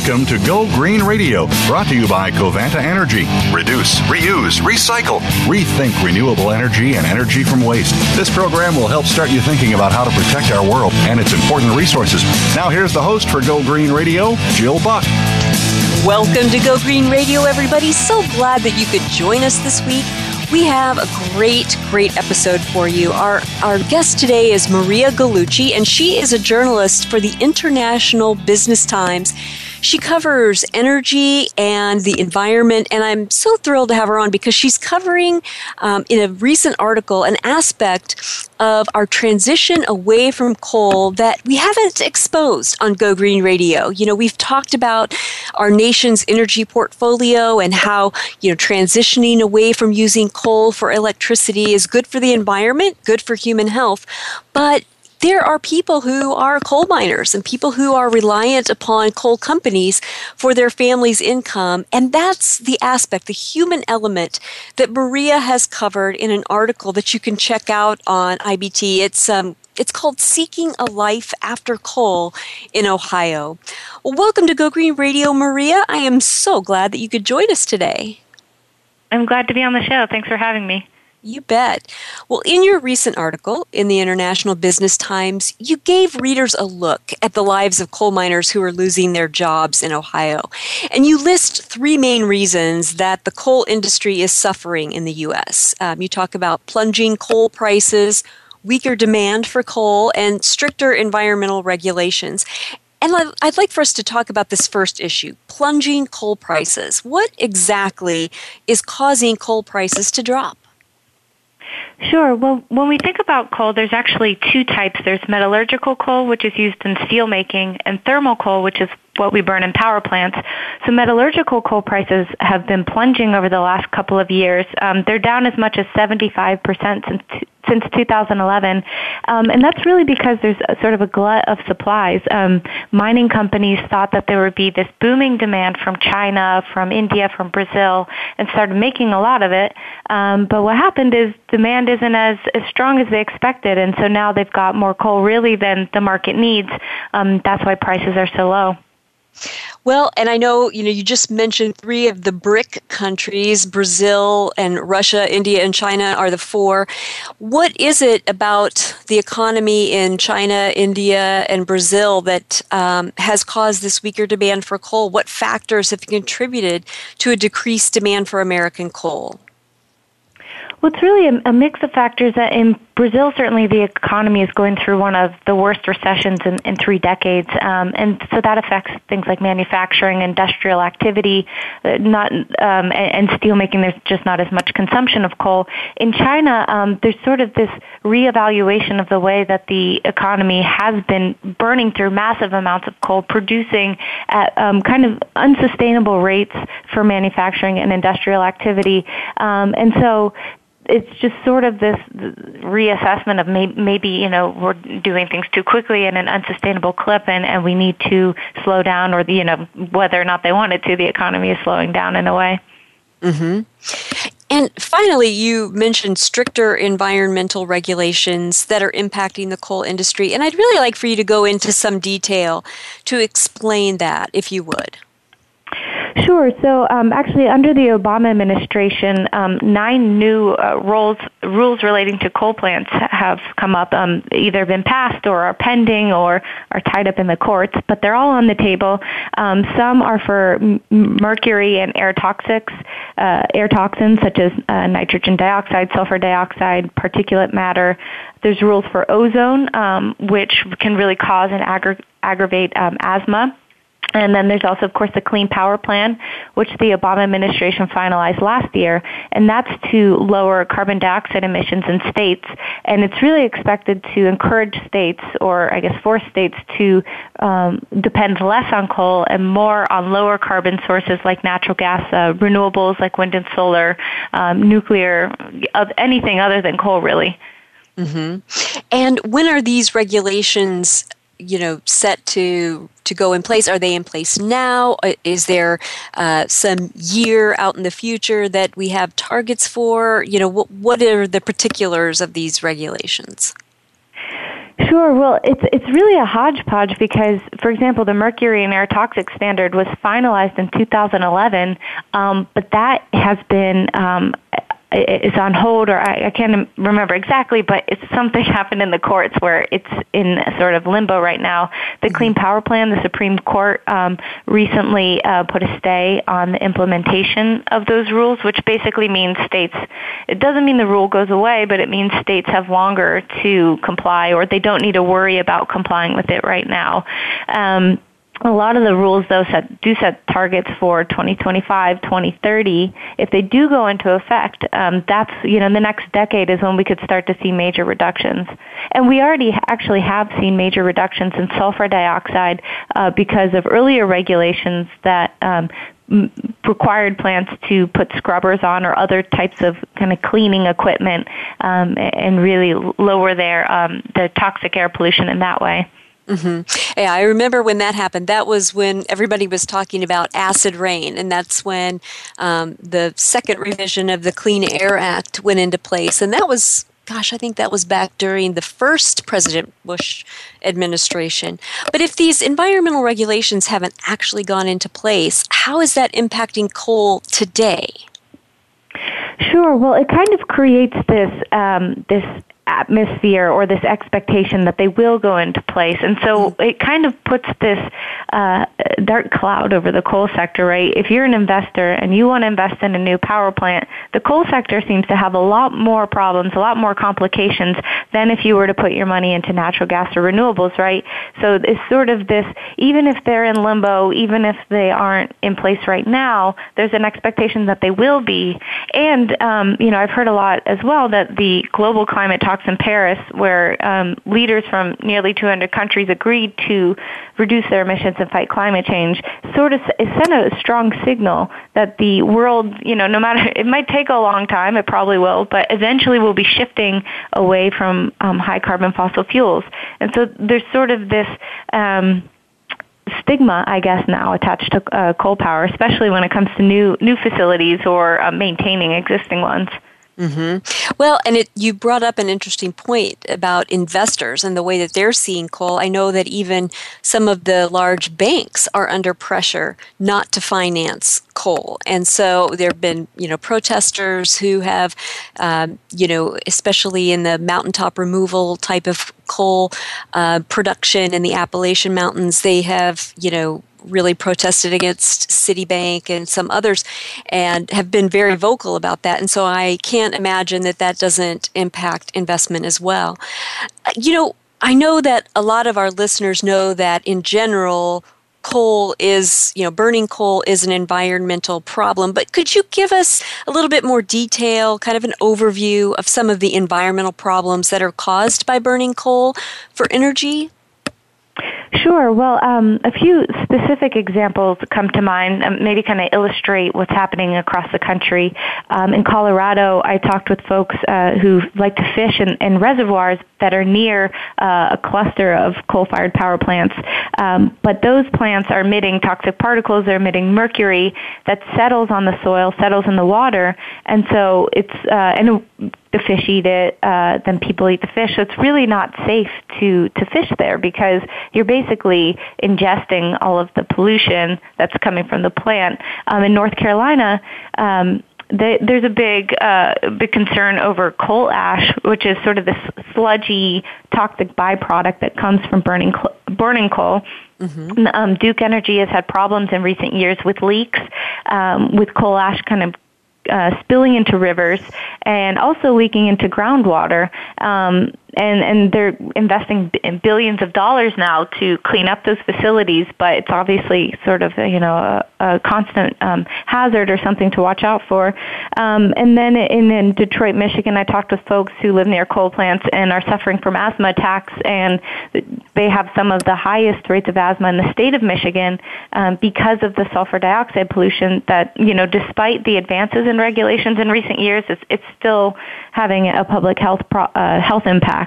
Welcome to Go Green Radio, brought to you by Covanta Energy. Reduce, reuse, recycle, rethink renewable energy and energy from waste. This program will help start you thinking about how to protect our world and its important resources. Now, here's the host for Go Green Radio, Jill Buck. Welcome to Go Green Radio, everybody. So glad that you could join us this week. We have a great, great episode for you. Our, our guest today is Maria Gallucci, and she is a journalist for the International Business Times. She covers energy and the environment, and I'm so thrilled to have her on because she's covering um, in a recent article an aspect of our transition away from coal that we haven't exposed on Go Green Radio. You know, we've talked about our nation's energy portfolio and how, you know, transitioning away from using coal for electricity is good for the environment, good for human health, but there are people who are coal miners and people who are reliant upon coal companies for their family's income. And that's the aspect, the human element that Maria has covered in an article that you can check out on IBT. It's um, it's called Seeking a Life After Coal in Ohio. Well, welcome to Go Green Radio, Maria. I am so glad that you could join us today. I'm glad to be on the show. Thanks for having me. You bet. Well, in your recent article in the International Business Times, you gave readers a look at the lives of coal miners who are losing their jobs in Ohio. And you list three main reasons that the coal industry is suffering in the U.S. Um, you talk about plunging coal prices, weaker demand for coal, and stricter environmental regulations. And I'd like for us to talk about this first issue plunging coal prices. What exactly is causing coal prices to drop? Sure. Well, when we think about coal, there's actually two types. There's metallurgical coal, which is used in steel making, and thermal coal, which is what we burn in power plants. So metallurgical coal prices have been plunging over the last couple of years. Um, they're down as much as 75% since since 2011, um, and that's really because there's a, sort of a glut of supplies. Um, mining companies thought that there would be this booming demand from China, from India, from Brazil, and started making a lot of it. Um, but what happened is demand isn't as, as strong as they expected, and so now they've got more coal really than the market needs. Um, that's why prices are so low. Well, and I know, you know, you just mentioned three of the BRIC countries, Brazil and Russia, India and China are the four. What is it about the economy in China, India, and Brazil that um, has caused this weaker demand for coal? What factors have contributed to a decreased demand for American coal? Well, it's really a, a mix of factors. That in Brazil, certainly the economy is going through one of the worst recessions in, in three decades, um, and so that affects things like manufacturing, industrial activity, uh, not um, and, and steelmaking. There's just not as much consumption of coal. In China, um, there's sort of this reevaluation of the way that the economy has been burning through massive amounts of coal, producing at um, kind of unsustainable rates for manufacturing and industrial activity, um, and so it's just sort of this reassessment of may, maybe you know we're doing things too quickly in an unsustainable clip, and, and we need to slow down, or you know whether or not they want it to, the economy is slowing down in a way. Mm-hmm. And finally, you mentioned stricter environmental regulations that are impacting the coal industry, and I'd really like for you to go into some detail to explain that, if you would. Sure. So, um, actually, under the Obama administration, um, nine new uh, rules rules relating to coal plants have come up, um, either been passed or are pending or are tied up in the courts. But they're all on the table. Um, some are for m- mercury and air toxics, uh, air toxins such as uh, nitrogen dioxide, sulfur dioxide, particulate matter. There's rules for ozone, um, which can really cause and aggra- aggravate um, asthma And then there's also, of course, the Clean Power Plan, which the Obama administration finalized last year, and that's to lower carbon dioxide emissions in states. And it's really expected to encourage states, or I guess force states, to um, depend less on coal and more on lower carbon sources like natural gas, uh, renewables like wind and solar, um, nuclear, anything other than coal, really. Mm-hmm. And when are these regulations you know set to to go in place? Are they in place now? Is there uh, some year out in the future that we have targets for? You know, what what are the particulars of these regulations? Sure. Well, it's it's really a hodgepodge because, for example, the mercury and air toxic standard was finalized in 2011, um, but that has been um, is on hold or I, I can't remember exactly, but it's something happened in the courts where it's in sort of limbo right now. The mm-hmm. Clean Power Plan, the Supreme Court um, recently uh, put a stay on the implementation of those rules, which basically means states, it doesn't mean the rule goes away, but it means states have longer to comply or they don't need to worry about complying with it right now. Um, a lot of the rules though set, do set targets for 2025 2030 if they do go into effect um, that's you know the next decade is when we could start to see major reductions and we already actually have seen major reductions in sulfur dioxide uh, because of earlier regulations that um, required plants to put scrubbers on or other types of kind of cleaning equipment um, and really lower their um, the toxic air pollution in that way. Mm-hmm. Yeah, I remember when that happened. That was when everybody was talking about acid rain, and that's when um, the second revision of the Clean Air Act went into place. And that was, gosh, I think that was back during the first President Bush administration. But if these environmental regulations haven't actually gone into place, how is that impacting coal today? Sure. Well, it kind of creates this um, this atmosphere or this expectation that they will go into place. And so mm-hmm. it kind of puts this uh, dark cloud over the coal sector, right? If you're an investor and you want to invest in a new power plant, the coal sector seems to have a lot more problems, a lot more complications than if you were to put your money into natural gas or renewables, right? So it's sort of this, even if they're in limbo, even if they aren't in place right now, there's an expectation that they will be. And, um, you know, I've heard a lot as well that the global climate talks in Paris, where um, leaders from nearly 200 countries agreed to reduce their emissions and fight climate change, sort of sent a strong signal that the world, you know, no matter, it might take a long time, it probably will, but eventually we'll be shifting away from um, high carbon fossil fuels. And so there's sort of this, um, stigma, I guess, now attached to uh, coal power, especially when it comes to new new facilities or uh, maintaining existing ones. Mm-hmm. Well, and it, you brought up an interesting point about investors and the way that they're seeing coal. I know that even some of the large banks are under pressure not to finance coal, and so there have been you know protesters who have, um, you know, especially in the mountaintop removal type of coal uh, production in the Appalachian Mountains, they have you know really protested against Citibank and some others and have been very vocal about that. And so I can't imagine that that doesn't impact investment as well. You know, I know that a lot of our listeners know that in general, coal is, you know, burning coal is an environmental problem, but could you give us a little bit more detail, kind of an overview of some of the environmental problems that are caused by burning coal for energy? Sure. Well, um, a few specific examples come to mind, um, maybe kind of illustrate what's happening across the country. Um, in Colorado, I talked with folks uh, who like to fish in, in reservoirs that are near uh, a cluster of coal-fired power plants. Um, but those plants are emitting toxic particles, they're emitting mercury that settles on the soil, settles in the water, and so it's uh, and the fish eat it, uh, then people eat the fish. So it's really not safe to to fish there because you're basically ingesting all of the pollution that's coming from the plant. Um, in North Carolina. Um, there's a big, uh, big concern over coal ash, which is sort of this sludgy, toxic byproduct that comes from burning cl- burning coal. Mm-hmm. Um, Duke Energy has had problems in recent years with leaks, um, with coal ash kind of uh, spilling into rivers and also leaking into groundwater. Um, and and they're investing billions of dollars now to clean up those facilities, but it's obviously sort of you know a, a constant um, hazard or something to watch out for. Um, and then in, in Detroit, Michigan, I talked with folks who live near coal plants and are suffering from asthma attacks, and they have some of the highest rates of asthma in the state of Michigan um, because of the sulfur dioxide pollution. That you know, despite the advances in regulations in recent years, it's, it's still having a public health pro, uh, health impact.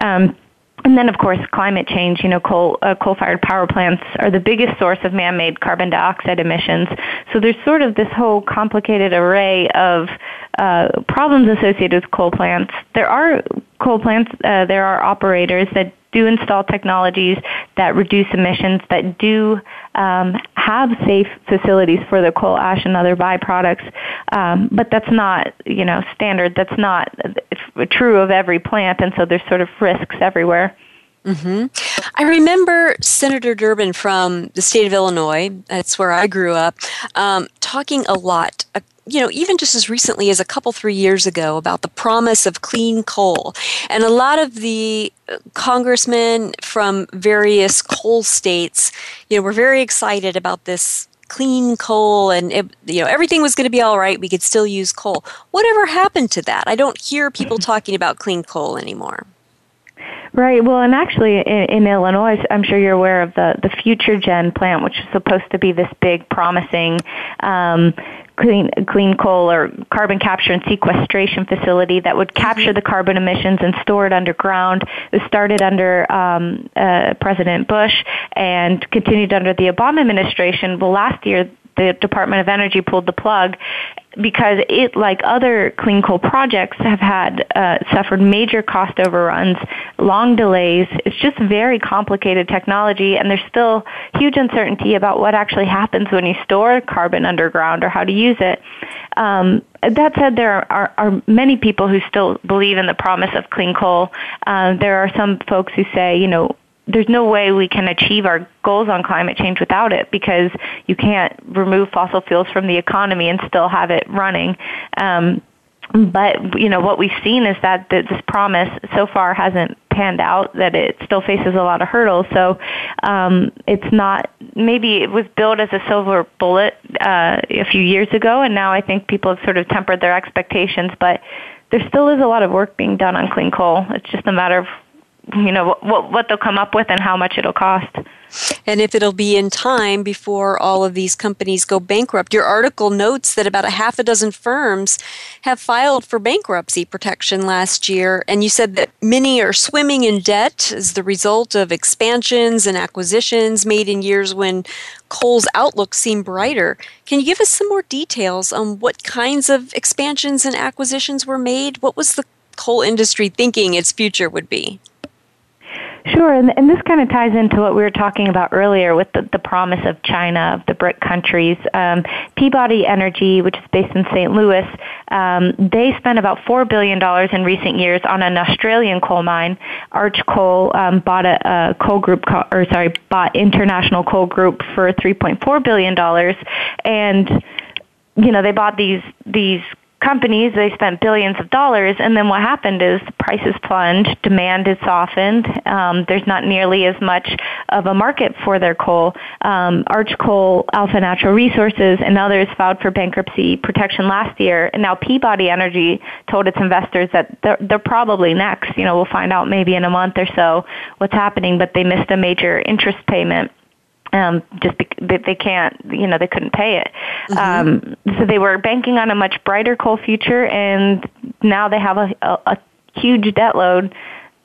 Um, and then, of course, climate change. You know, coal uh, coal-fired power plants are the biggest source of man-made carbon dioxide emissions. So there's sort of this whole complicated array of uh, problems associated with coal plants. There are coal plants. Uh, there are operators that do install technologies that reduce emissions, that do um, have safe facilities for the coal ash and other byproducts. Um, but that's not, you know, standard. That's not true of every plant, and so there's sort of risks everywhere. Mm-hmm. I remember Senator Durbin from the state of Illinois, that's where I grew up, um, talking a lot uh, you know, even just as recently as a couple, three years ago about the promise of clean coal. And a lot of the uh, congressmen from various coal states, you know, were very excited about this clean coal and it, you know everything was going to be all right we could still use coal. Whatever happened to that? I don't hear people talking about clean coal anymore Right. Well, and actually, in, in, Illinois, I'm sure you're aware of the the Future Gen plant, which is supposed to be this big, promising um, clean clean coal or carbon capture and sequestration facility that would capture the carbon emissions and store it underground. It started under um, uh, President Bush and continued under the Obama administration. Well, last year the Department of Energy pulled the plug because it, like other clean coal projects, have had uh, suffered major cost overruns, long delays. It's just very complicated technology, and there's still huge uncertainty about what actually happens when you store carbon underground or how to use it. Um, that said, there are, are, many people who still believe in the promise of clean coal. Uh, there are some folks who say, you know, there's no way we can achieve our goals on climate change without it because you can't remove fossil fuels from the economy and still have it running. Um, but you know what we've seen is that this promise so far hasn't panned out that it still faces a lot of hurdles so um, it's not maybe it was built as a silver bullet uh, a few years ago and now i think people have sort of tempered their expectations but there still is a lot of work being done on clean coal it's just a matter of you know what what they'll come up with and how much it'll cost and if it'll be in time before all of these companies go bankrupt. Your article notes that about a half a dozen firms have filed for bankruptcy protection last year, and you said that many are swimming in debt as the result of expansions and acquisitions made in years when coal's outlook seemed brighter. Can you give us some more details on what kinds of expansions and acquisitions were made? What was the coal industry thinking its future would be? Sure, and, and this kind of ties into what we were talking about earlier with the, the promise of China, of the BRIC countries. Um, Peabody Energy, which is based in St. Louis, um, they spent about $4 billion in recent years on an Australian coal mine. Arch Coal um, bought a, a coal group, or sorry, bought International Coal Group for $3.4 billion. And, you know, they bought these, these companies, they spent billions of dollars, and then what happened is prices plunged, demand is softened, um, there's not nearly as much of a market for their coal. Um, Arch Coal, Alpha Natural Resources, and others filed for bankruptcy protection last year, and now Peabody Energy told its investors that they're, they're probably next. You know, we'll find out maybe in a month or so what's happening, but they missed a major interest payment um, just because they can't, you know, they couldn't pay it. Mm-hmm. Um, so they were banking on a much brighter coal future, and now they have a, a, a huge debt load,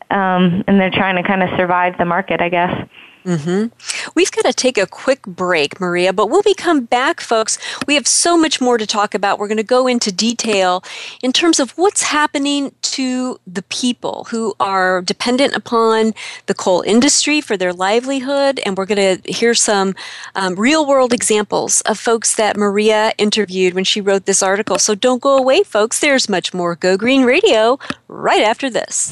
um, and they're trying to kind of survive the market, I guess. Mm-hmm. We've got to take a quick break, Maria, but when we come back, folks, we have so much more to talk about. We're going to go into detail in terms of what's happening to the people who are dependent upon the coal industry for their livelihood, and we're going to hear some um, real world examples of folks that Maria interviewed when she wrote this article. So don't go away, folks. There's much more Go Green Radio right after this.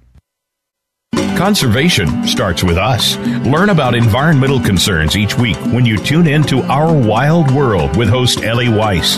Conservation starts with us. Learn about environmental concerns each week when you tune in to Our Wild World with host Ellie Weiss.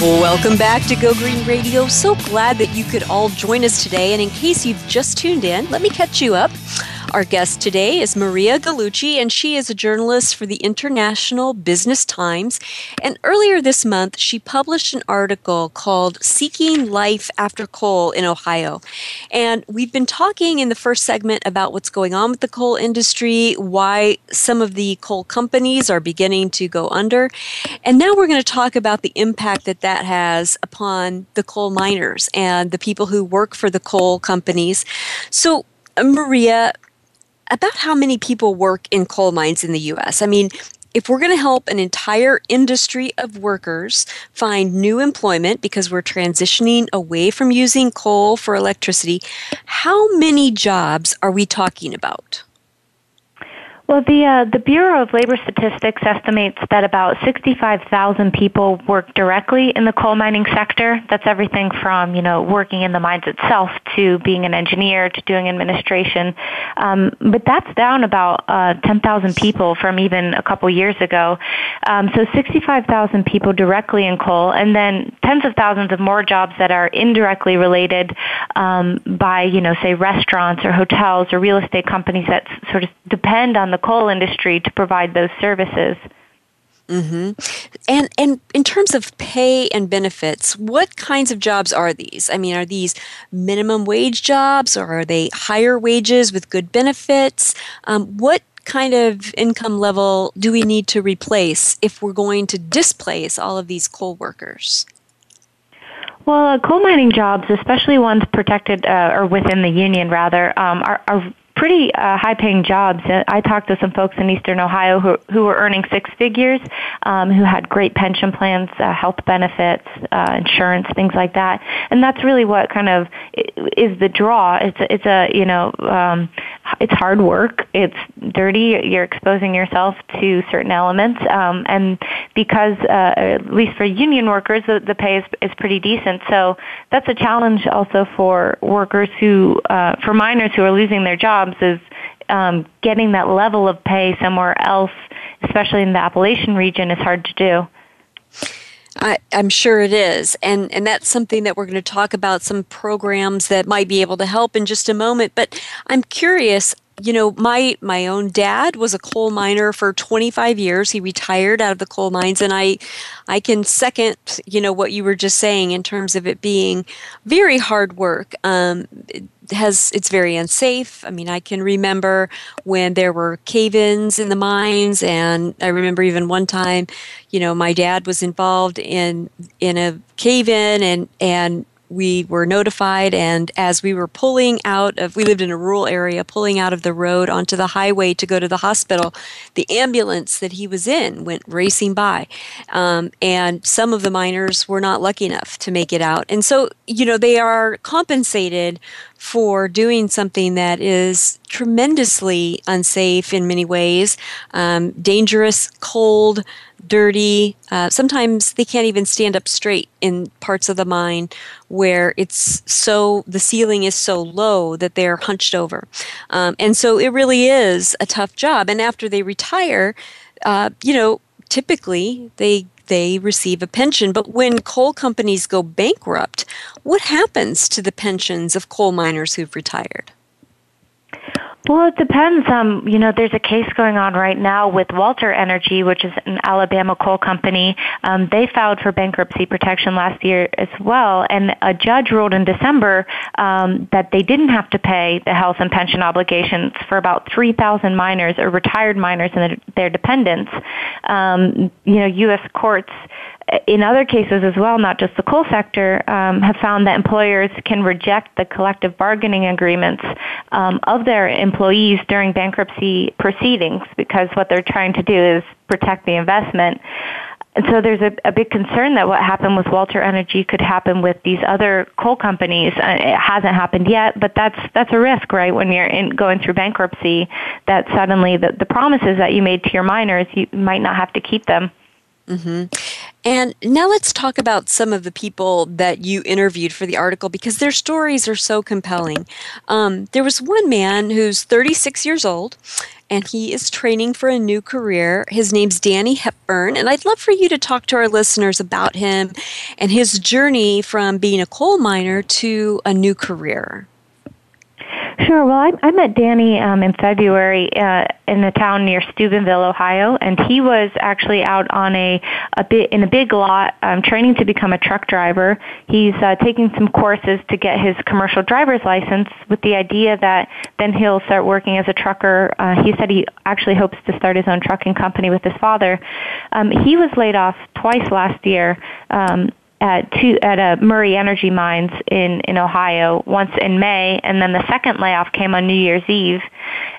Welcome back to Go Green Radio. So glad that you could all join us today. And in case you've just tuned in, let me catch you up. Our guest today is Maria Gallucci, and she is a journalist for the International Business Times. And earlier this month, she published an article called Seeking Life After Coal in Ohio. And we've been talking in the first segment about what's going on with the coal industry, why some of the coal companies are beginning to go under. And now we're going to talk about the impact that that has upon the coal miners and the people who work for the coal companies. So, uh, Maria, about how many people work in coal mines in the US. I mean, if we're going to help an entire industry of workers find new employment because we're transitioning away from using coal for electricity, how many jobs are we talking about? Well, the uh, the Bureau of Labor Statistics estimates that about 65,000 people work directly in the coal mining sector. That's everything from you know working in the mines itself to being an engineer to doing administration. Um, but that's down about uh, 10,000 people from even a couple years ago. Um, so 65,000 people directly in coal, and then tens of thousands of more jobs that are indirectly related um, by you know say restaurants or hotels or real estate companies that sort of depend on the coal industry to provide those services. Mm-hmm. And and in terms of pay and benefits, what kinds of jobs are these? I mean, are these minimum wage jobs, or are they higher wages with good benefits? Um, what kind of income level do we need to replace if we're going to displace all of these coal workers? Well, uh, coal mining jobs, especially ones protected uh, or within the union, rather, um, are, are pretty uh, high paying jobs. Uh, I talked to some folks in Eastern Ohio who, who were earning six figures, um, who had great pension plans, uh, health benefits, uh, insurance, things like that. And that's really what kind of is the draw. It's a, it's a, you know, um, it's hard work. It's dirty. You're exposing yourself to certain elements. Um, and because, uh, at least for union workers, the, the pay is, is pretty decent. So that's a challenge also for workers who, uh, for miners who are losing their jobs jobs is um, getting that level of pay somewhere else, especially in the Appalachian region, is hard to do. I, am sure it is. And, and that's something that we're going to talk about some programs that might be able to help in just a moment. But I'm curious you know my my own dad was a coal miner for 25 years he retired out of the coal mines and i i can second you know what you were just saying in terms of it being very hard work um, has it's very unsafe. I mean, I can remember when there were cave-ins in the mines, and I remember even one time, you know, my dad was involved in in a cave-in, and and we were notified and as we were pulling out of we lived in a rural area pulling out of the road onto the highway to go to the hospital the ambulance that he was in went racing by um, and some of the miners were not lucky enough to make it out and so you know they are compensated for doing something that is tremendously unsafe in many ways um, dangerous cold dirty. Uh, sometimes they can't even stand up straight in parts of the mine where it's so the ceiling is so low that they're hunched over, um, and so it really is a tough job. And after they retire, uh, you know, typically they they receive a pension. But when coal companies go bankrupt, what happens to the pensions of coal miners who've retired? Well, it depends. Um, you know, there's a case going on right now with Walter Energy, which is an Alabama coal company. Um, they filed for bankruptcy protection last year as well, and a judge ruled in December um, that they didn't have to pay the health and pension obligations for about 3,000 miners or retired miners and their dependents. Um, you know, U.S. courts in other cases as well, not just the coal sector, um, have found that employers can reject the collective bargaining agreements um, of their employees during bankruptcy proceedings because what they're trying to do is protect the investment. And so there's a, a big concern that what happened with Walter Energy could happen with these other coal companies. Uh, it hasn't happened yet, but that's that's a risk, right? When you're in, going through bankruptcy, that suddenly the, the promises that you made to your miners, you might not have to keep them. Mm-hmm. And now let's talk about some of the people that you interviewed for the article because their stories are so compelling. Um, there was one man who's 36 years old and he is training for a new career. His name's Danny Hepburn, and I'd love for you to talk to our listeners about him and his journey from being a coal miner to a new career. Sure. Well, I, I met Danny um, in February uh, in a town near Steubenville, Ohio, and he was actually out on a, a bit in a big lot um, training to become a truck driver. He's uh, taking some courses to get his commercial driver's license with the idea that then he'll start working as a trucker. Uh, he said he actually hopes to start his own trucking company with his father. Um, he was laid off twice last year. Um, at two at a Murray Energy Mines in in Ohio once in May, and then the second layoff came on New Year's Eve.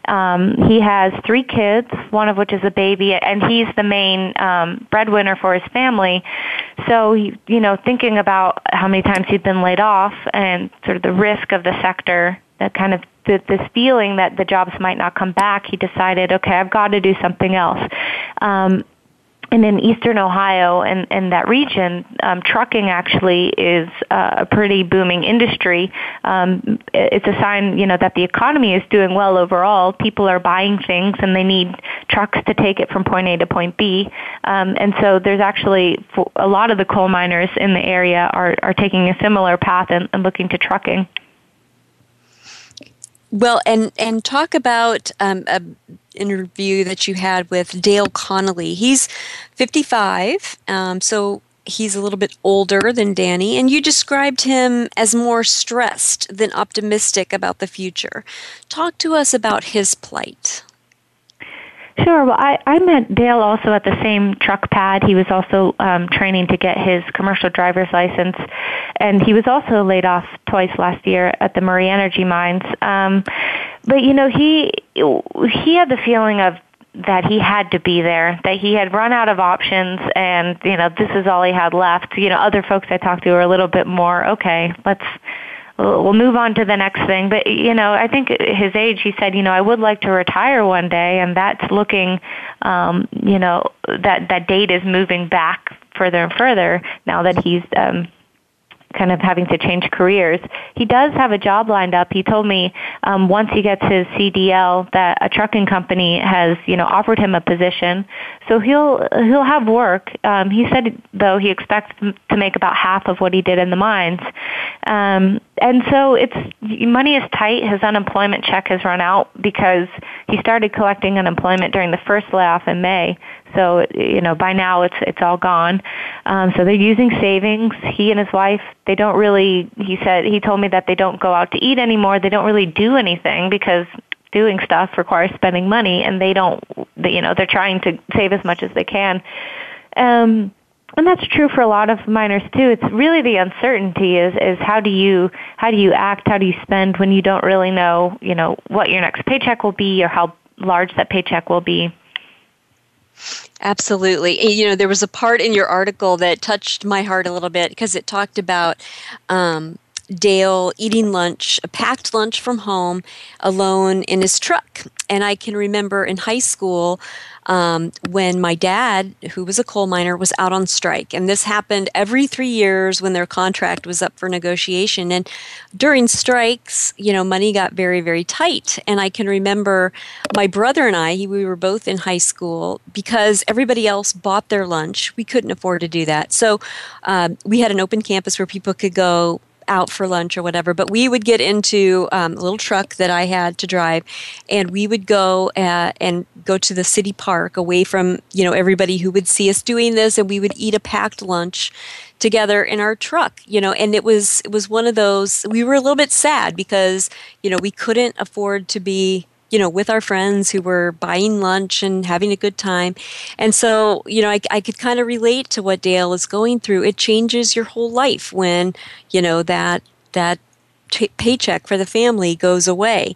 Um, he has three kids, one of which is a baby, and he's the main um, breadwinner for his family. So, he, you know, thinking about how many times he'd been laid off and sort of the risk of the sector, that kind of this feeling that the jobs might not come back, he decided, okay, I've got to do something else. Um, and in eastern Ohio and, and that region, um, trucking actually is uh, a pretty booming industry. Um, it's a sign, you know, that the economy is doing well overall. People are buying things and they need trucks to take it from point A to point B. Um, and so there's actually a lot of the coal miners in the area are, are taking a similar path and, and looking to trucking. Well, and and talk about um, a interview that you had with Dale Connolly. He's 55, um, so he's a little bit older than Danny, and you described him as more stressed than optimistic about the future. Talk to us about his plight. Sure. Well, I, I met Dale also at the same truck pad. He was also um, training to get his commercial driver's license, and he was also laid off twice last year at the Murray Energy mines. Um, but you know, he he had the feeling of that he had to be there, that he had run out of options, and you know, this is all he had left. You know, other folks I talked to were a little bit more okay. Let's we'll move on to the next thing. But you know, I think his age, he said, you know, I would like to retire one day, and that's looking, um, you know, that that date is moving back further and further now that he's um, kind of having to change careers. He does have a job lined up. He told me um, once he gets his CDL that a trucking company has, you know, offered him a position. So he'll he'll have work. Um, he said though he expects to make about half of what he did in the mines. Um, and so it's money is tight. His unemployment check has run out because he started collecting unemployment during the first layoff in May. So you know by now it's it's all gone. Um, so they're using savings. He and his wife, they don't really, he said, he told me that they don't go out to eat anymore. They don't really do anything because doing stuff requires spending money and they don't, They, you know, they're trying to save as much as they can. Um, and that's true for a lot of miners too. It's really the uncertainty is is how do you how do you act, how do you spend when you don't really know, you know, what your next paycheck will be or how large that paycheck will be. Absolutely. You know, there was a part in your article that touched my heart a little bit because it talked about um, Dale eating lunch, a packed lunch from home, alone in his truck. And I can remember in high school um, when my dad, who was a coal miner, was out on strike. And this happened every three years when their contract was up for negotiation. And during strikes, you know, money got very, very tight. And I can remember my brother and I, we were both in high school, because everybody else bought their lunch. We couldn't afford to do that. So um, we had an open campus where people could go out for lunch or whatever, but we would get into um, a little truck that I had to drive, and we would go uh, and go to the city park away from you know everybody who would see us doing this, and we would eat a packed lunch together in our truck you know and it was it was one of those we were a little bit sad because you know we couldn't afford to be you know, with our friends who were buying lunch and having a good time. And so, you know, I, I could kind of relate to what Dale is going through. It changes your whole life when, you know, that, that t- paycheck for the family goes away.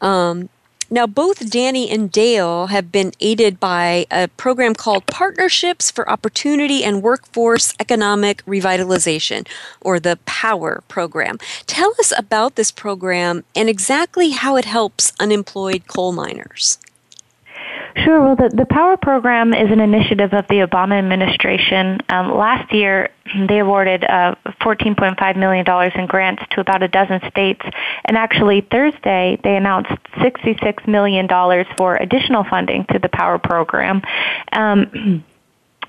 Um, now, both Danny and Dale have been aided by a program called Partnerships for Opportunity and Workforce Economic Revitalization, or the POWER program. Tell us about this program and exactly how it helps unemployed coal miners. Sure. Well, the, the POWER program is an initiative of the Obama administration. Um, last year, they awarded uh, $14.5 million in grants to about a dozen states. And actually, Thursday, they announced $66 million for additional funding to the POWER program. Um,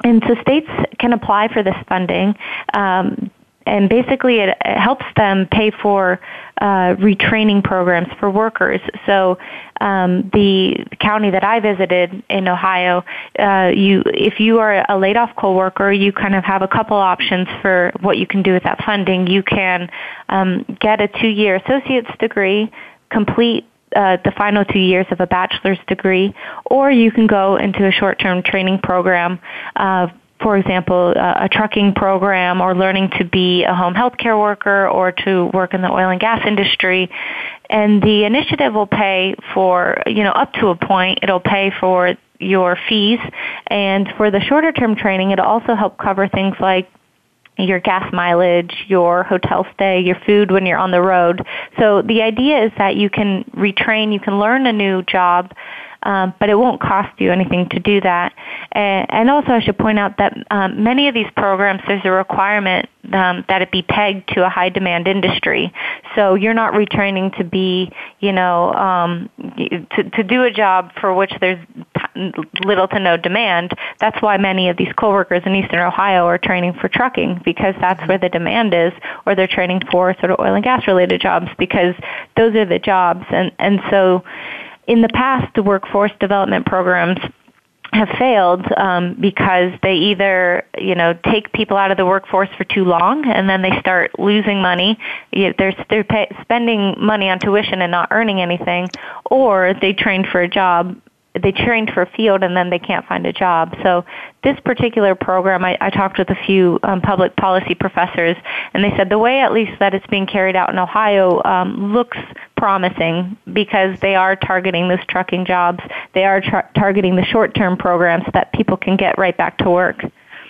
and so states can apply for this funding. Um, and basically, it, it helps them pay for uh, retraining programs for workers. So um, the county that I visited in Ohio, uh, you if you are a laid off coworker, you kind of have a couple options for what you can do with that funding. You can um, get a two year associate's degree, complete uh, the final two years of a bachelor's degree, or you can go into a short term training program. Uh, for example, a trucking program or learning to be a home health care worker or to work in the oil and gas industry. And the initiative will pay for, you know, up to a point, it'll pay for your fees. And for the shorter term training, it'll also help cover things like your gas mileage, your hotel stay, your food when you're on the road. So the idea is that you can retrain, you can learn a new job um, but it won't cost you anything to do that. And, and also, I should point out that um, many of these programs, there's a requirement um, that it be pegged to a high demand industry. So you're not retraining to be, you know, um, to, to do a job for which there's little to no demand. That's why many of these coworkers in Eastern Ohio are training for trucking because that's where the demand is, or they're training for sort of oil and gas related jobs because those are the jobs. And and so in the past, the workforce development programs have failed um, because they either you know take people out of the workforce for too long and then they start losing money. They're, they're pay, spending money on tuition and not earning anything or they trained for a job they trained for a field and then they can't find a job. So this particular program, I, I talked with a few um, public policy professors, and they said the way at least that it's being carried out in Ohio um, looks promising because they are targeting those trucking jobs. They are tra- targeting the short-term programs so that people can get right back to work.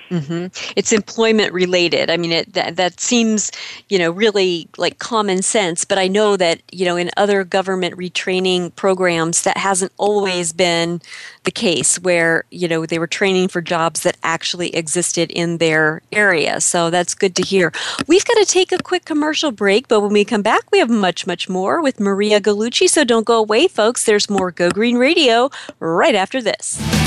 Mm-hmm. It's employment related. I mean, it, that, that seems, you know, really like common sense. But I know that, you know, in other government retraining programs, that hasn't always been the case where, you know, they were training for jobs that actually existed in their area. So that's good to hear. We've got to take a quick commercial break, but when we come back, we have much, much more with Maria Gallucci. So don't go away, folks. There's more Go Green Radio right after this.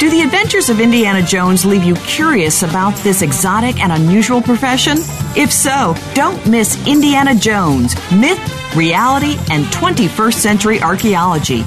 Do the adventures of Indiana Jones leave you curious about this exotic and unusual profession? If so, don't miss Indiana Jones Myth, Reality, and 21st Century Archaeology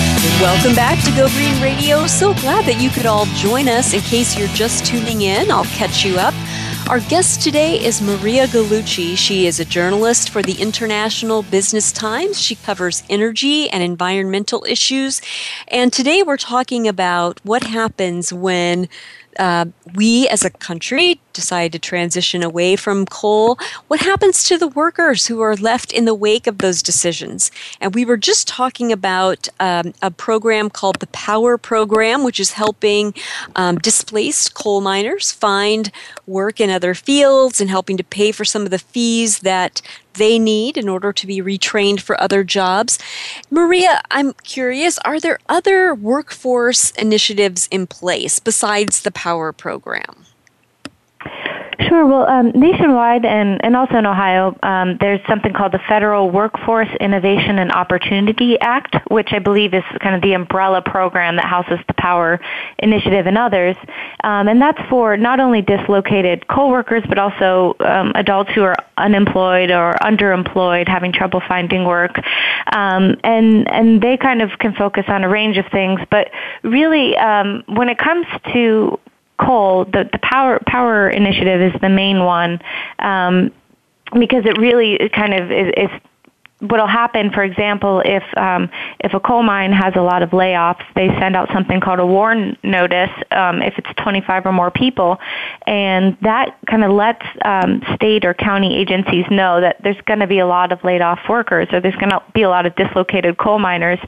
Welcome back to Go Green Radio. So glad that you could all join us. In case you're just tuning in, I'll catch you up. Our guest today is Maria Gallucci. She is a journalist for the International Business Times. She covers energy and environmental issues. And today we're talking about what happens when uh, we as a country decide to transition away from coal, what happens to the workers who are left in the wake of those decisions? And we were just talking about um, a program called the Power Program, which is helping um, displaced coal miners find work in other fields and helping to pay for some of the fees that they need in order to be retrained for other jobs. Maria, I'm curious are there other workforce initiatives in place besides the Power program? Sure. Well, um, nationwide and, and also in Ohio, um, there's something called the Federal Workforce Innovation and Opportunity Act, which I believe is kind of the umbrella program that houses the Power Initiative and others. Um, and that's for not only dislocated coal workers, but also um, adults who are unemployed or underemployed, having trouble finding work. Um, and, and they kind of can focus on a range of things. But really, um, when it comes to coal, the, the power power initiative is the main one um, because it really kind of is, is what'll happen, for example, if um, if a coal mine has a lot of layoffs, they send out something called a warn notice um, if it's 25 or more people, and that kind of lets um, state or county agencies know that there's going to be a lot of laid off workers or there's going to be a lot of dislocated coal miners,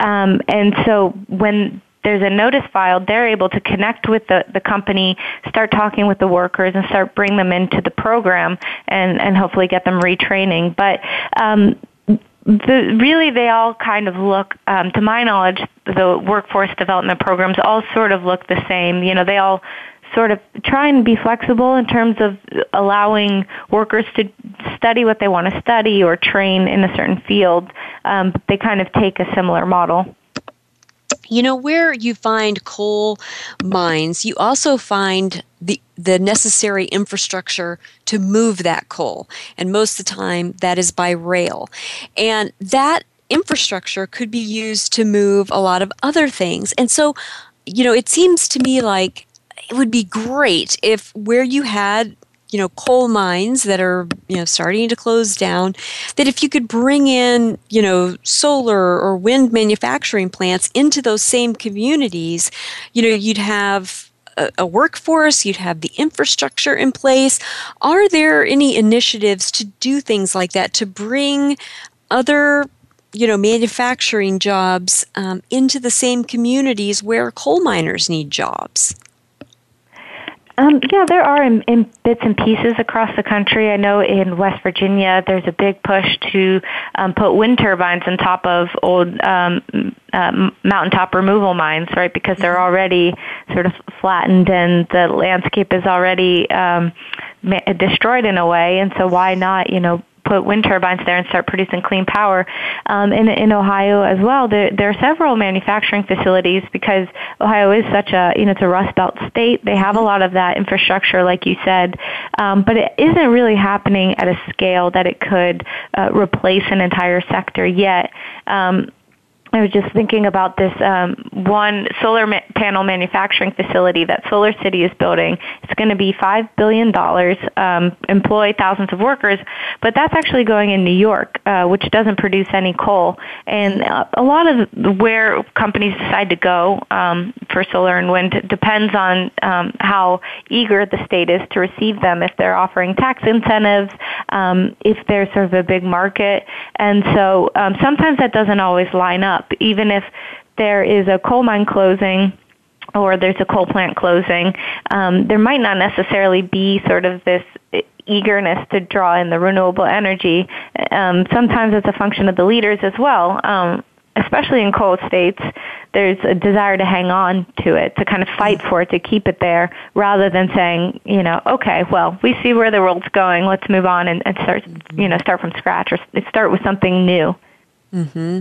um, and so when there's a notice filed, they're able to connect with the, the company, start talking with the workers, and start bring them into the program and, and hopefully get them retraining. But um, the, really, they all kind of look, um, to my knowledge, the workforce development programs all sort of look the same. You know, they all sort of try and be flexible in terms of allowing workers to study what they want to study or train in a certain field. Um, they kind of take a similar model. You know, where you find coal mines, you also find the the necessary infrastructure to move that coal. And most of the time that is by rail. And that infrastructure could be used to move a lot of other things. And so, you know, it seems to me like it would be great if where you had you know coal mines that are you know starting to close down that if you could bring in you know solar or wind manufacturing plants into those same communities you know you'd have a, a workforce you'd have the infrastructure in place. Are there any initiatives to do things like that to bring other you know manufacturing jobs um, into the same communities where coal miners need jobs um, yeah, there are in, in, bits and pieces across the country. I know in West Virginia, there's a big push to um, put wind turbines on top of old um, uh, mountaintop removal mines, right? Because they're already sort of flattened and the landscape is already um, destroyed in a way. And so, why not, you know, put wind turbines there and start producing clean power. Um, in, in Ohio as well, there, there are several manufacturing facilities because Ohio is such a, you know, it's a Rust Belt state. They have a lot of that infrastructure, like you said, um, but it isn't really happening at a scale that it could uh, replace an entire sector yet. Um, I was just thinking about this um, one solar ma- panel manufacturing facility that Solar City is building. It's going to be $5 billion, um, employ thousands of workers, but that's actually going in New York, uh, which doesn't produce any coal. And a lot of where companies decide to go um, for solar and wind depends on um, how eager the state is to receive them, if they're offering tax incentives, um, if there's sort of a big market. And so um, sometimes that doesn't always line up up, even if there is a coal mine closing or there's a coal plant closing, um, there might not necessarily be sort of this eagerness to draw in the renewable energy. Um, sometimes it's a function of the leaders as well. Um, especially in coal states, there's a desire to hang on to it, to kind of fight for it, to keep it there, rather than saying, you know, okay, well, we see where the world's going, let's move on and, and start, you know, start from scratch or start with something new. Mm-hmm.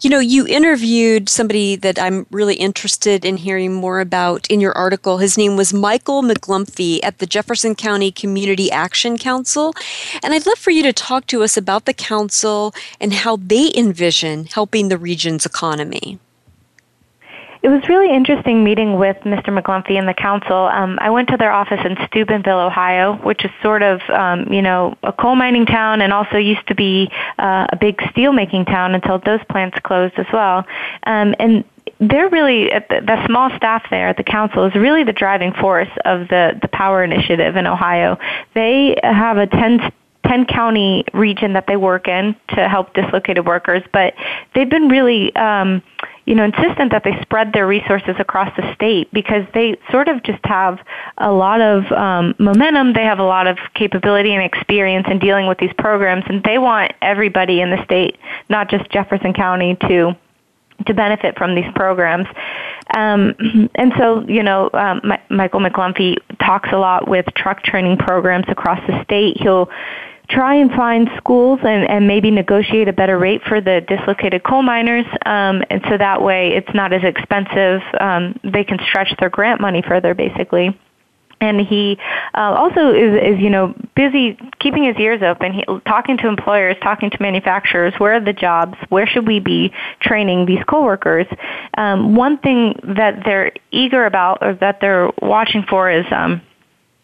You know, you interviewed somebody that I'm really interested in hearing more about in your article. His name was Michael McGlumphy at the Jefferson County Community Action Council. And I'd love for you to talk to us about the council and how they envision helping the region's economy. It was really interesting meeting with Mr. McGlumphy and the council. Um, I went to their office in Steubenville, Ohio, which is sort of, um, you know, a coal mining town and also used to be uh, a big steel making town until those plants closed as well. Um, and they're really the, the small staff there at the council is really the driving force of the the power initiative in Ohio. They have a 10 10 county region that they work in to help dislocated workers, but they've been really um, you know, insistent that they spread their resources across the state because they sort of just have a lot of um, momentum. They have a lot of capability and experience in dealing with these programs, and they want everybody in the state, not just Jefferson County, to to benefit from these programs. Um, and so, you know, um, my, Michael McGlumphy talks a lot with truck training programs across the state. He'll try and find schools and, and maybe negotiate a better rate for the dislocated coal miners, um, and so that way it's not as expensive. Um, they can stretch their grant money further, basically. And he uh, also is, is, you know, busy keeping his ears open, he, talking to employers, talking to manufacturers. Where are the jobs? Where should we be training these coworkers? Um, one thing that they're eager about, or that they're watching for, is um,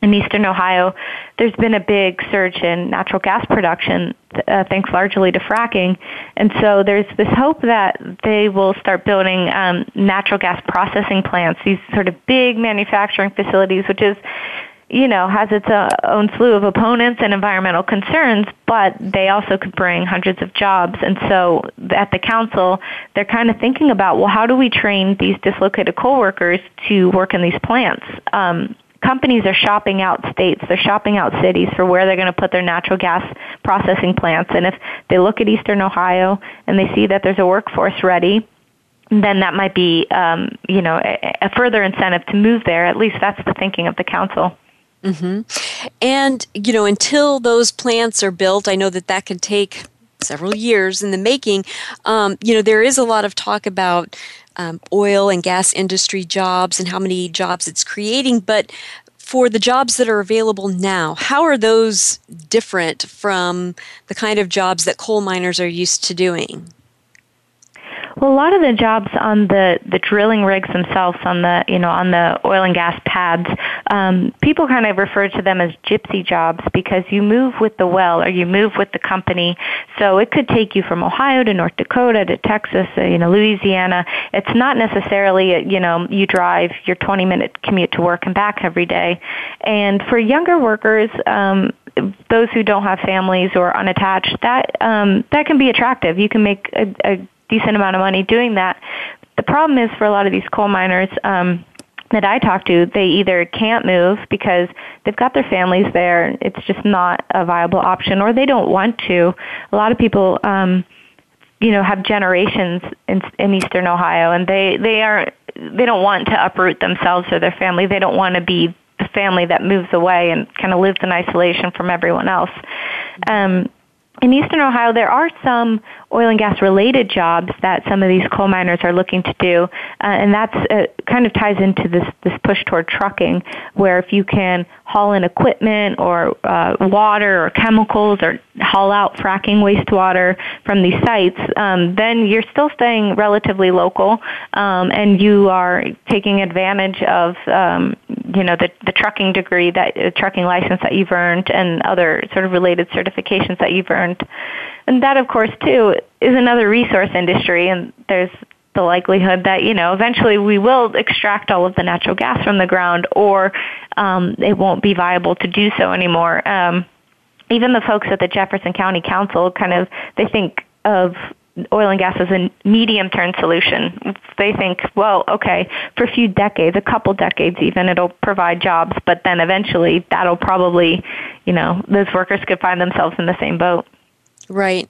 in eastern Ohio, there's been a big surge in natural gas production, uh, thanks largely to fracking. And so there's this hope that they will start building um, natural gas processing plants, these sort of big manufacturing facilities, which is you know, has its uh, own slew of opponents and environmental concerns, but they also could bring hundreds of jobs. And so at the council, they're kind of thinking about, well, how do we train these dislocated coal workers to work in these plants? Um, companies are shopping out states, they're shopping out cities for where they're going to put their natural gas processing plants. And if they look at eastern Ohio and they see that there's a workforce ready, then that might be, um, you know, a, a further incentive to move there. At least that's the thinking of the council. Mm-hmm. And you know, until those plants are built, I know that that can take several years in the making. Um, you know, there is a lot of talk about um, oil and gas industry jobs and how many jobs it's creating, but for the jobs that are available now, how are those different from the kind of jobs that coal miners are used to doing? Well, a lot of the jobs on the, the drilling rigs themselves, on the you know on the oil and gas pads, um, people kind of refer to them as gypsy jobs because you move with the well or you move with the company. So it could take you from Ohio to North Dakota to Texas, uh, you know, Louisiana. It's not necessarily uh, you know you drive your 20 minute commute to work and back every day. And for younger workers, um, those who don't have families or unattached, that um, that can be attractive. You can make a, a decent amount of money doing that. The problem is for a lot of these coal miners um, that I talk to, they either can't move because they've got their families there. It's just not a viable option, or they don't want to. A lot of people, um, you know, have generations in, in Eastern Ohio, and they they are they don't want to uproot themselves or their family. They don't want to be the family that moves away and kind of lives in isolation from everyone else. Um, in Eastern Ohio, there are some oil and gas related jobs that some of these coal miners are looking to do, uh, and that's uh, kind of ties into this this push toward trucking, where if you can haul in equipment or uh, water or chemicals or haul out fracking wastewater from these sites, um, then you're still staying relatively local, um, and you are taking advantage of um, you know the the trucking degree that uh, trucking license that you've earned and other sort of related certifications that you've earned. And that, of course, too, is another resource industry, and there's the likelihood that you know eventually we will extract all of the natural gas from the ground, or um, it won't be viable to do so anymore. Um, even the folks at the Jefferson County Council kind of they think of oil and gas as a medium term solution. They think, well, okay, for a few decades, a couple decades even, it'll provide jobs, but then eventually that'll probably, you know, those workers could find themselves in the same boat. Right.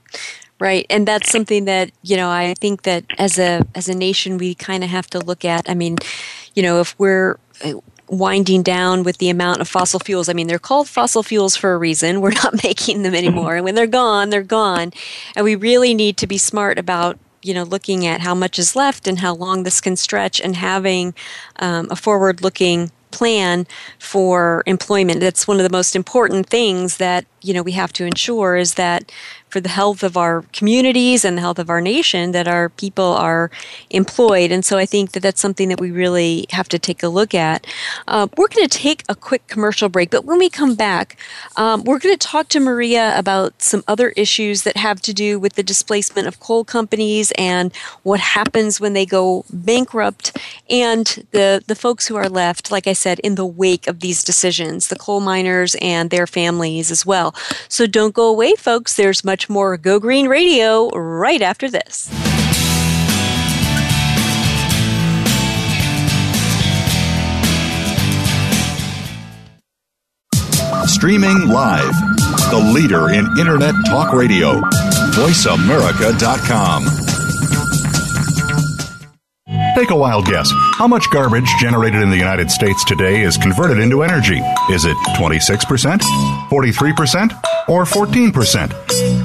Right. And that's something that, you know, I think that as a as a nation we kind of have to look at. I mean, you know, if we're uh, winding down with the amount of fossil fuels. I mean, they're called fossil fuels for a reason. We're not making them anymore. And when they're gone, they're gone. And we really need to be smart about you know looking at how much is left and how long this can stretch and having um, a forward looking plan for employment that's one of the most important things that you know we have to ensure is that for the health of our communities and the health of our nation that our people are employed. And so I think that that's something that we really have to take a look at. Uh, we're going to take a quick commercial break, but when we come back, um, we're going to talk to Maria about some other issues that have to do with the displacement of coal companies and what happens when they go bankrupt and the, the folks who are left, like I said, in the wake of these decisions, the coal miners and their families as well. So don't go away, folks. There's much more Go Green Radio right after this. Streaming live, the leader in Internet Talk Radio, VoiceAmerica.com. Take a wild guess. How much garbage generated in the United States today is converted into energy? Is it 26%, 43%, or 14%?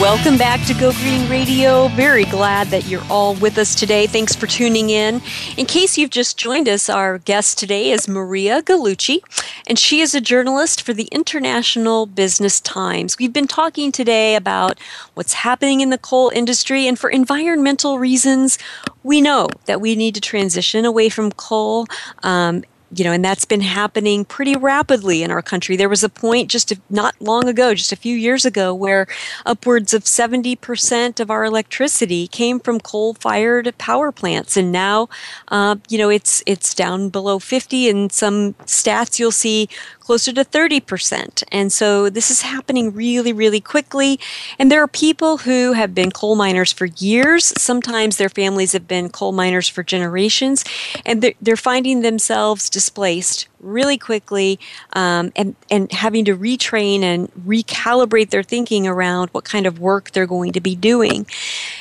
Welcome back to Go Green Radio. Very glad that you're all with us today. Thanks for tuning in. In case you've just joined us, our guest today is Maria Gallucci, and she is a journalist for the International Business Times. We've been talking today about what's happening in the coal industry, and for environmental reasons, we know that we need to transition away from coal. Um, you know, and that's been happening pretty rapidly in our country. There was a point just not long ago, just a few years ago, where upwards of 70% of our electricity came from coal-fired power plants, and now, uh, you know, it's it's down below 50. In some stats, you'll see closer to 30%. And so this is happening really, really quickly. And there are people who have been coal miners for years. Sometimes their families have been coal miners for generations, and they're, they're finding themselves displaced really quickly um, and, and having to retrain and recalibrate their thinking around what kind of work they're going to be doing.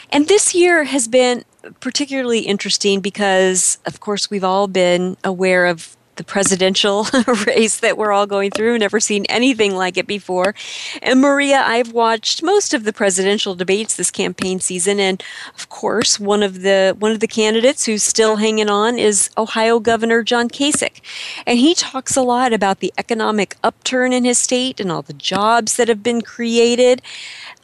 And this year has been particularly interesting because, of course, we've all been aware of the presidential race that we're all going through. Never seen anything like it before. And Maria, I've watched most of the presidential debates this campaign season, and of course, one of the one of the candidates who's still hanging on is Ohio Governor John Kasich, and he talks a lot about the economic upturn in his state and all the jobs that have been created.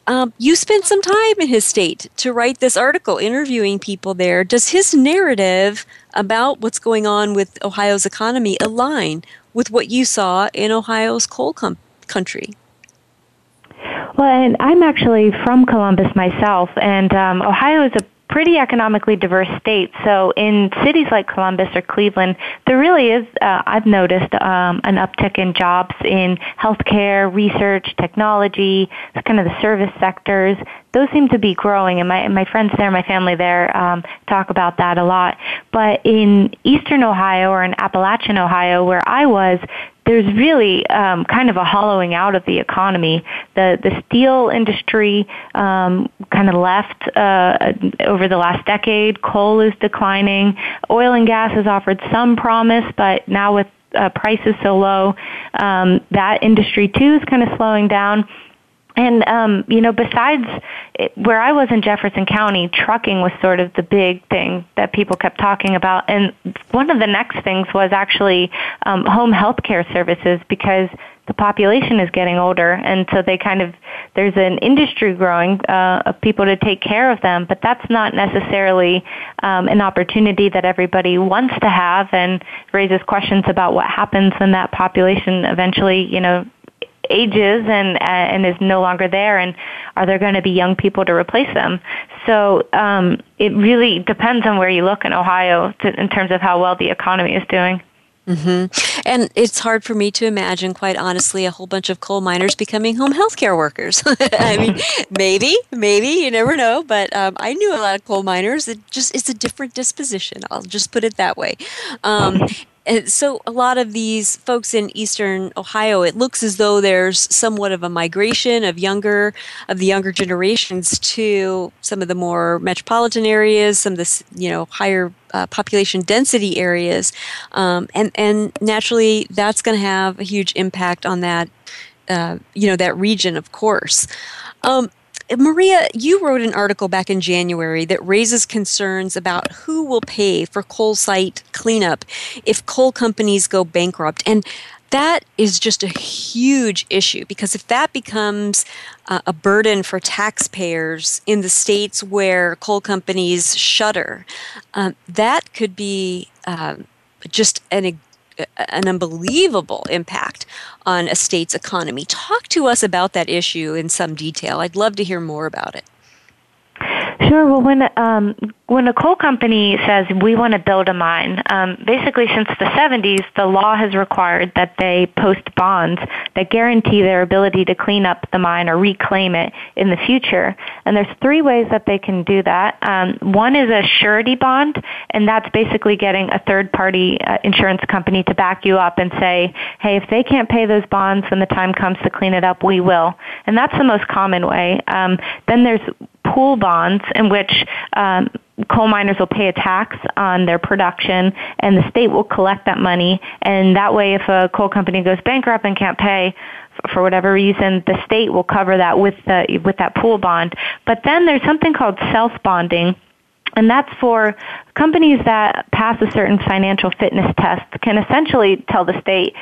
Um, you spent some time in his state to write this article interviewing people there. Does his narrative about what's going on with Ohio's economy align with what you saw in Ohio's coal com- country? Well, and I'm actually from Columbus myself, and um, Ohio is a pretty economically diverse state. So in cities like Columbus or Cleveland, there really is, uh, I've noticed, um, an uptick in jobs in healthcare, research, technology, kind of the service sectors. Those seem to be growing, and my my friends there, my family there, um, talk about that a lot. But in eastern Ohio or in Appalachian Ohio, where I was, there's really um, kind of a hollowing out of the economy. The the steel industry um, kind of left uh, over the last decade. Coal is declining. Oil and gas has offered some promise, but now with uh, prices so low, um, that industry too is kind of slowing down. And um, you know, besides it, where I was in Jefferson County, trucking was sort of the big thing that people kept talking about. And one of the next things was actually um, home health care services because the population is getting older, and so they kind of there's an industry growing uh, of people to take care of them, but that's not necessarily um, an opportunity that everybody wants to have, and raises questions about what happens when that population eventually, you know, ages and and is no longer there and are there going to be young people to replace them so um, it really depends on where you look in ohio to, in terms of how well the economy is doing Mm-hmm. And it's hard for me to imagine, quite honestly, a whole bunch of coal miners becoming home health care workers. I mean, maybe, maybe you never know. But um, I knew a lot of coal miners. It just it's a different disposition. I'll just put it that way. Um, so a lot of these folks in eastern ohio it looks as though there's somewhat of a migration of younger of the younger generations to some of the more metropolitan areas some of the you know higher uh, population density areas. Um, and and naturally that's going to have a huge impact on that uh, you know that region of course. Um, Maria, you wrote an article back in January that raises concerns about who will pay for coal site cleanup if coal companies go bankrupt. And that is just a huge issue because if that becomes uh, a burden for taxpayers in the states where coal companies shutter, um, that could be um, just an an unbelievable impact on a state's economy. Talk to us about that issue in some detail. I'd love to hear more about it. Sure. Well, when um, when a coal company says we want to build a mine, um, basically since the 70s, the law has required that they post bonds that guarantee their ability to clean up the mine or reclaim it in the future. And there's three ways that they can do that. Um, one is a surety bond, and that's basically getting a third-party uh, insurance company to back you up and say, hey, if they can't pay those bonds when the time comes to clean it up, we will. And that's the most common way. Um, then there's pool bonds in which um, coal miners will pay a tax on their production and the state will collect that money and that way if a coal company goes bankrupt and can't pay for whatever reason the state will cover that with the with that pool bond but then there's something called self bonding and that's for companies that pass a certain financial fitness test can essentially tell the state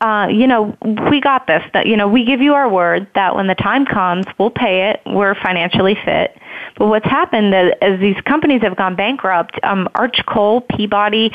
uh, you know, we got this. That you know, we give you our word that when the time comes, we'll pay it. We're financially fit. But what's happened as, these companies have gone bankrupt, um, Arch Coal, Peabody,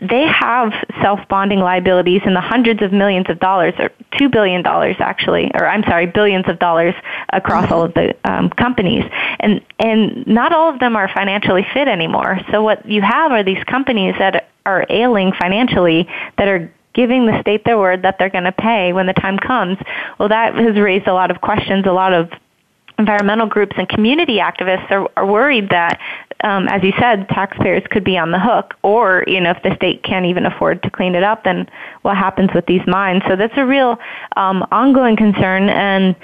they have self-bonding liabilities in the hundreds of millions of dollars, or two billion dollars actually, or I'm sorry, billions of dollars across all of the um, companies, and and not all of them are financially fit anymore. So what you have are these companies that are ailing financially that are giving the state their word that they're going to pay when the time comes. Well, that has raised a lot of questions. A lot of environmental groups and community activists are, are worried that, um, as you said, taxpayers could be on the hook, or you know, if the state can't even afford to clean it up, then what happens with these mines? So that's a real um, ongoing concern, and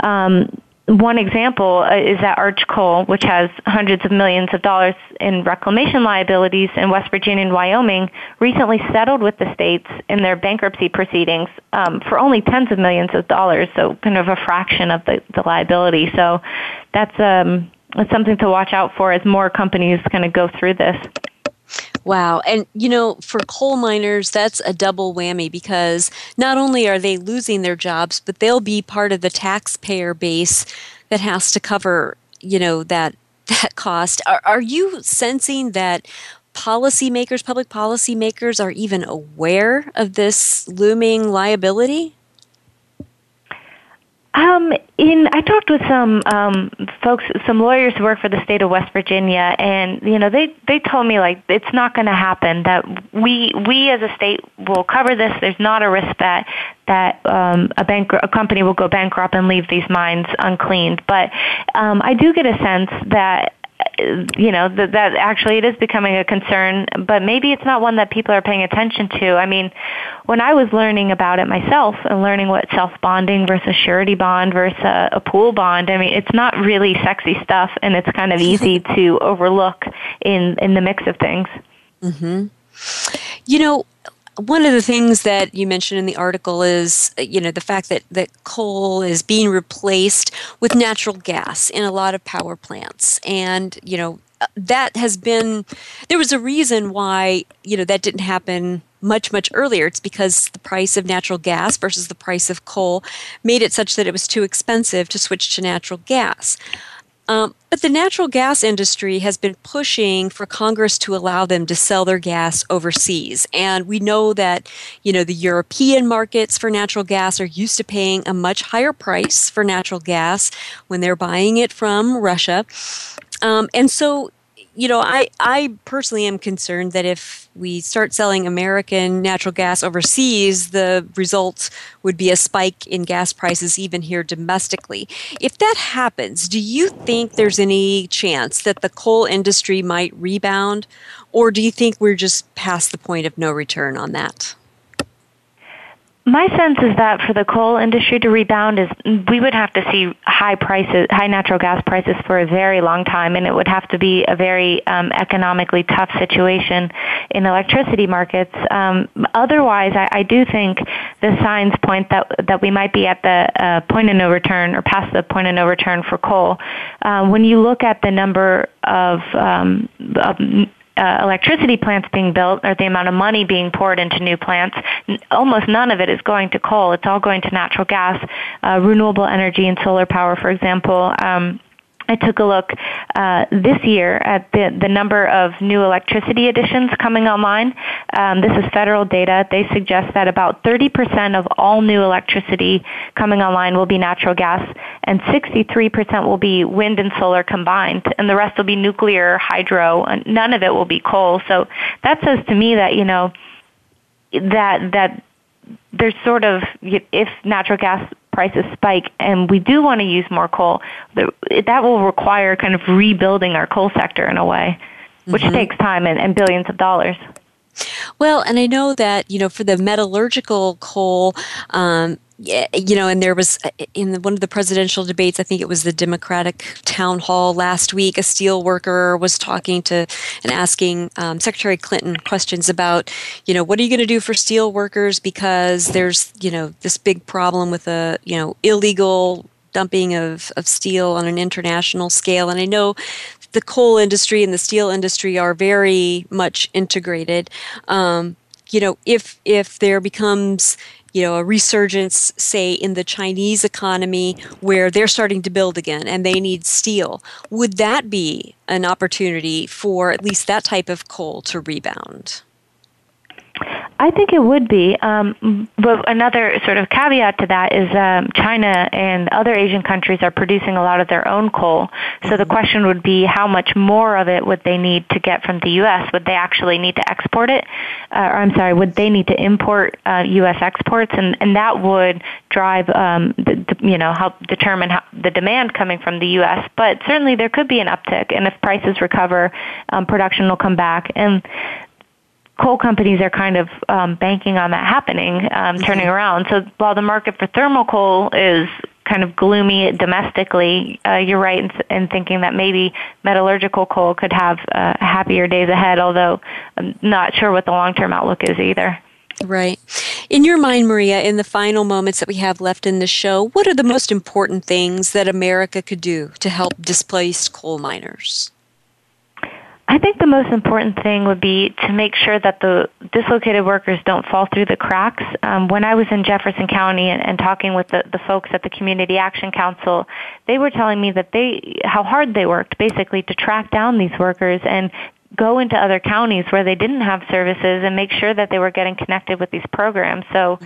um, one example uh, is that Arch Coal, which has hundreds of millions of dollars in reclamation liabilities in West Virginia and Wyoming, recently settled with the states in their bankruptcy proceedings um, for only tens of millions of dollars, so kind of a fraction of the, the liability. So that's, um, that's something to watch out for as more companies kind of go through this. Wow. And, you know, for coal miners, that's a double whammy because not only are they losing their jobs, but they'll be part of the taxpayer base that has to cover, you know, that that cost. Are, are you sensing that policymakers, public policymakers, are even aware of this looming liability? Um, in I talked with some um, folks, some lawyers who work for the state of West Virginia, and you know they they told me like it's not going to happen. That we we as a state will cover this. There's not a risk that that um, a bank a company will go bankrupt and leave these mines uncleaned. But um, I do get a sense that you know that that actually it is becoming a concern but maybe it's not one that people are paying attention to. I mean when i was learning about it myself and learning what self bonding versus surety bond versus a, a pool bond i mean it's not really sexy stuff and it's kind of easy to overlook in in the mix of things. Mhm you know one of the things that you mentioned in the article is uh, you know the fact that, that coal is being replaced with natural gas in a lot of power plants. And you know uh, that has been there was a reason why you know that didn't happen much much earlier. It's because the price of natural gas versus the price of coal made it such that it was too expensive to switch to natural gas um, but the natural gas industry has been pushing for Congress to allow them to sell their gas overseas. And we know that, you know, the European markets for natural gas are used to paying a much higher price for natural gas when they're buying it from Russia. Um, and so you know, I, I personally am concerned that if we start selling American natural gas overseas, the result would be a spike in gas prices even here domestically. If that happens, do you think there's any chance that the coal industry might rebound, or do you think we're just past the point of no return on that? My sense is that for the coal industry to rebound is we would have to see high prices, high natural gas prices for a very long time, and it would have to be a very um, economically tough situation in electricity markets. Um, otherwise, I, I do think the signs point that that we might be at the uh, point of no return or past the point of no return for coal. Um, when you look at the number of, um, of uh, electricity plants being built or the amount of money being poured into new plants, almost none of it is going to coal. It's all going to natural gas, uh, renewable energy, and solar power, for example. Um, I took a look uh, this year at the, the number of new electricity additions coming online. Um, this is federal data. They suggest that about 30% of all new electricity coming online will be natural gas, and 63% will be wind and solar combined, and the rest will be nuclear, hydro, and none of it will be coal. So that says to me that, you know, that, that there's sort of, if natural gas prices spike and we do want to use more coal, that will require kind of rebuilding our coal sector in a way, which mm-hmm. takes time and, and billions of dollars. Well, and I know that you know for the metallurgical coal, um, you know, and there was uh, in one of the presidential debates, I think it was the Democratic town hall last week, a steel worker was talking to and asking um, Secretary Clinton questions about, you know, what are you going to do for steel workers because there's, you know, this big problem with a, you know, illegal dumping of, of steel on an international scale. And I know the coal industry and the steel industry are very much integrated. Um, you know, if if there becomes you know, a resurgence, say, in the Chinese economy where they're starting to build again and they need steel, would that be an opportunity for at least that type of coal to rebound? I think it would be. Um, but another sort of caveat to that is um, China and other Asian countries are producing a lot of their own coal. So the question would be how much more of it would they need to get from the U.S.? Would they actually need to export it? Uh, or I'm sorry, would they need to import uh, U.S. exports? And, and that would drive, um, the, the, you know, help determine how, the demand coming from the U.S. But certainly there could be an uptick. And if prices recover, um, production will come back. And coal companies are kind of um, banking on that happening, um, mm-hmm. turning around. So while the market for thermal coal is kind of gloomy domestically, uh, you're right in, in, thinking that maybe metallurgical coal could have uh, happier days ahead, although I'm not sure what the long term outlook is either. Right. In your mind, Maria, in the final moments that we have left in the show, what are the most important things that America could do to help displaced coal miners? I think the most important thing would be to make sure that the dislocated workers don't fall through the cracks. Um, when I was in Jefferson County and, and talking with the, the folks at the Community Action Council, they were telling me that they how hard they worked basically to track down these workers and go into other counties where they didn't have services and make sure that they were getting connected with these programs. So,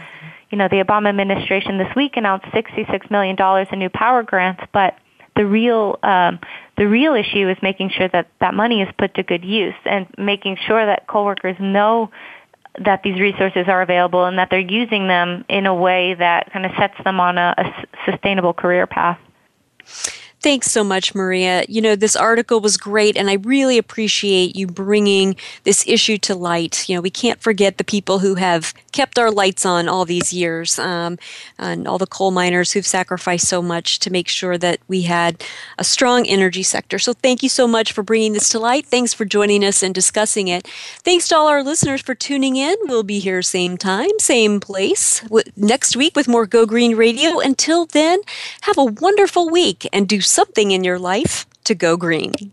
you know, the Obama administration this week announced $66 million in new power grants, but the real um, the real issue is making sure that that money is put to good use and making sure that coworkers know that these resources are available and that they're using them in a way that kind of sets them on a, a sustainable career path. Thanks so much, Maria. You know, this article was great, and I really appreciate you bringing this issue to light. You know, we can't forget the people who have kept our lights on all these years, um, and all the coal miners who've sacrificed so much to make sure that we had a strong energy sector. So, thank you so much for bringing this to light. Thanks for joining us and discussing it. Thanks to all our listeners for tuning in. We'll be here same time, same place next week with more Go Green Radio. Until then, have a wonderful week and do something in your life to go green.